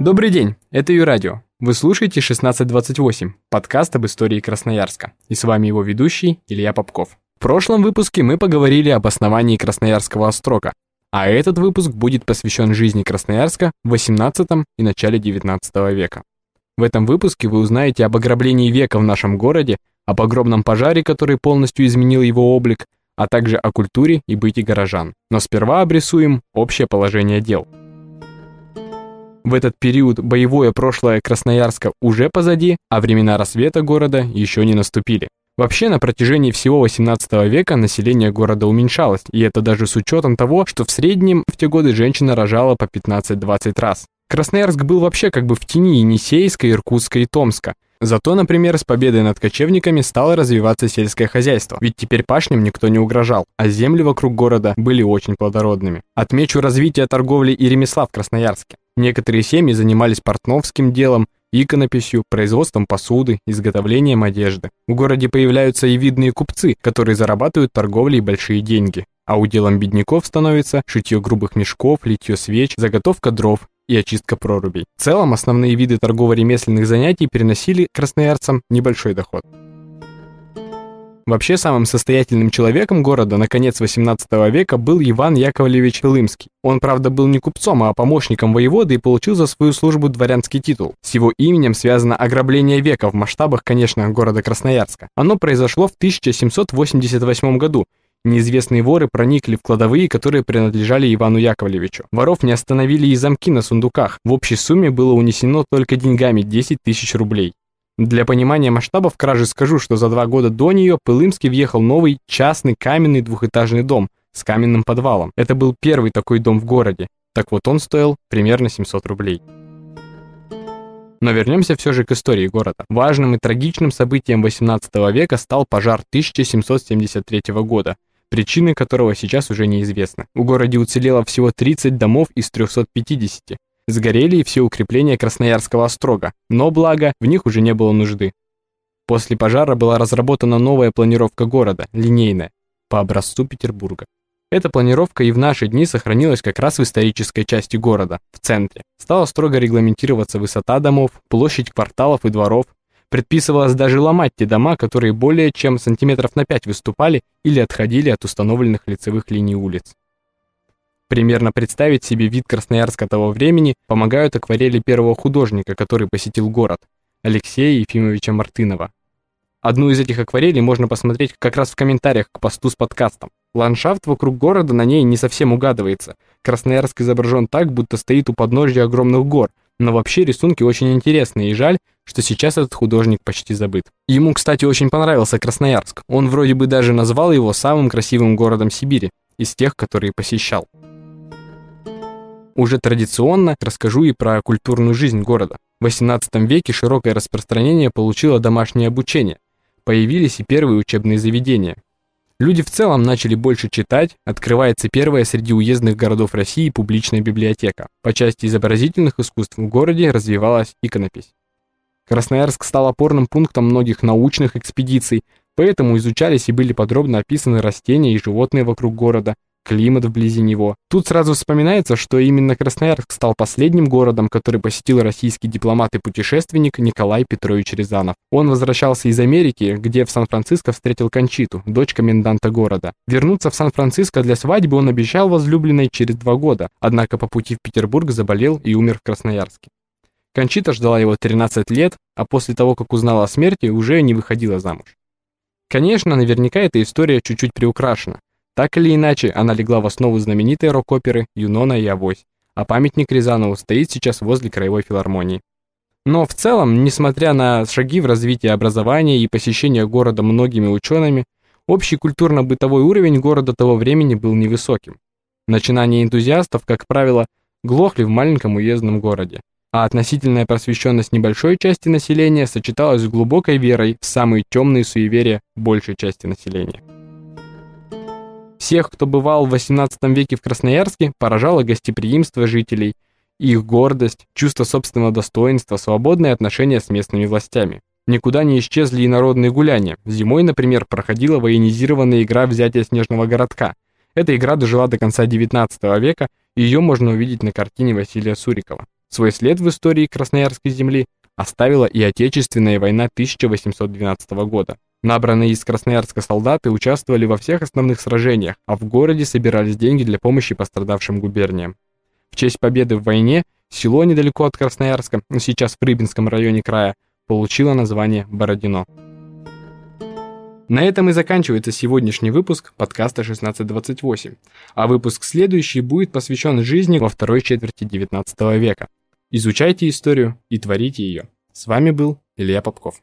Добрый день, это Юрадио. Вы слушаете 1628, подкаст об истории Красноярска. И с вами его ведущий Илья Попков. В прошлом выпуске мы поговорили об основании Красноярского острога, а этот выпуск будет посвящен жизни Красноярска в 18 и начале 19 века. В этом выпуске вы узнаете об ограблении века в нашем городе, об огромном пожаре, который полностью изменил его облик, а также о культуре и быте горожан. Но сперва обрисуем общее положение дел. В этот период боевое прошлое Красноярска уже позади, а времена рассвета города еще не наступили. Вообще, на протяжении всего 18 века население города уменьшалось, и это даже с учетом того, что в среднем в те годы женщина рожала по 15-20 раз. Красноярск был вообще как бы в тени Енисейска, Иркутска и Томска. Зато, например, с победой над кочевниками стало развиваться сельское хозяйство, ведь теперь пашням никто не угрожал, а земли вокруг города были очень плодородными. Отмечу развитие торговли и ремесла в Красноярске. Некоторые семьи занимались портновским делом, иконописью, производством посуды, изготовлением одежды. В городе появляются и видные купцы, которые зарабатывают торговлей большие деньги. А уделом бедняков становится шитье грубых мешков, литье свеч, заготовка дров и очистка прорубей. В целом, основные виды торгово-ремесленных занятий переносили красноярцам небольшой доход. Вообще самым состоятельным человеком города на конец 18 века был Иван Яковлевич Лымский. Он, правда, был не купцом, а помощником воеводы и получил за свою службу дворянский титул. С его именем связано ограбление века в масштабах, конечно, города Красноярска. Оно произошло в 1788 году, Неизвестные воры проникли в кладовые, которые принадлежали Ивану Яковлевичу. Воров не остановили и замки на сундуках. В общей сумме было унесено только деньгами 10 тысяч рублей. Для понимания масштабов кражи скажу, что за два года до нее Пылымский въехал новый частный каменный двухэтажный дом с каменным подвалом. Это был первый такой дом в городе. Так вот он стоил примерно 700 рублей. Но вернемся все же к истории города. Важным и трагичным событием 18 века стал пожар 1773 года, причины которого сейчас уже неизвестны. В городе уцелело всего 30 домов из 350. Сгорели и все укрепления Красноярского острога, но благо в них уже не было нужды. После пожара была разработана новая планировка города, линейная, по образцу Петербурга. Эта планировка и в наши дни сохранилась как раз в исторической части города, в центре. Стала строго регламентироваться высота домов, площадь кварталов и дворов. Предписывалось даже ломать те дома, которые более чем сантиметров на 5 выступали или отходили от установленных лицевых линий улиц. Примерно представить себе вид Красноярска того времени помогают акварели первого художника, который посетил город, Алексея Ефимовича Мартынова. Одну из этих акварелей можно посмотреть как раз в комментариях к посту с подкастом. Ландшафт вокруг города на ней не совсем угадывается. Красноярск изображен так, будто стоит у подножья огромных гор, но вообще рисунки очень интересные, и жаль, что сейчас этот художник почти забыт. Ему, кстати, очень понравился Красноярск. Он вроде бы даже назвал его самым красивым городом Сибири, из тех, которые посещал. Уже традиционно расскажу и про культурную жизнь города. В XVIII веке широкое распространение получило домашнее обучение. Появились и первые учебные заведения. Люди в целом начали больше читать, открывается первая среди уездных городов России публичная библиотека. По части изобразительных искусств в городе развивалась иконопись. Красноярск стал опорным пунктом многих научных экспедиций, поэтому изучались и были подробно описаны растения и животные вокруг города, климат вблизи него. Тут сразу вспоминается, что именно Красноярск стал последним городом, который посетил российский дипломат и путешественник Николай Петрович Рязанов. Он возвращался из Америки, где в Сан-Франциско встретил Кончиту, дочь коменданта города. Вернуться в Сан-Франциско для свадьбы он обещал возлюбленной через два года, однако по пути в Петербург заболел и умер в Красноярске. Кончита ждала его 13 лет, а после того, как узнала о смерти, уже не выходила замуж. Конечно, наверняка эта история чуть-чуть приукрашена. Так или иначе, она легла в основу знаменитой рок-оперы «Юнона и Авось», а памятник Рязанову стоит сейчас возле Краевой филармонии. Но в целом, несмотря на шаги в развитии образования и посещение города многими учеными, общий культурно-бытовой уровень города того времени был невысоким. Начинания энтузиастов, как правило, глохли в маленьком уездном городе, а относительная просвещенность небольшой части населения сочеталась с глубокой верой в самые темные суеверия большей части населения. Всех, кто бывал в XVIII веке в Красноярске, поражало гостеприимство жителей, их гордость, чувство собственного достоинства, свободное отношение с местными властями. Никуда не исчезли и народные гуляния. Зимой, например, проходила военизированная игра взятия снежного городка. Эта игра дожила до конца XIX века, и ее можно увидеть на картине Василия Сурикова. Свой след в истории Красноярской земли оставила и Отечественная война 1812 года. Набранные из Красноярска солдаты участвовали во всех основных сражениях, а в городе собирались деньги для помощи пострадавшим губерниям. В честь победы в войне село недалеко от Красноярска, но сейчас в Рыбинском районе края, получило название Бородино. На этом и заканчивается сегодняшний выпуск подкаста 1628, а выпуск следующий будет посвящен жизни во второй четверти 19 века. Изучайте историю и творите ее. С вами был Илья Попков.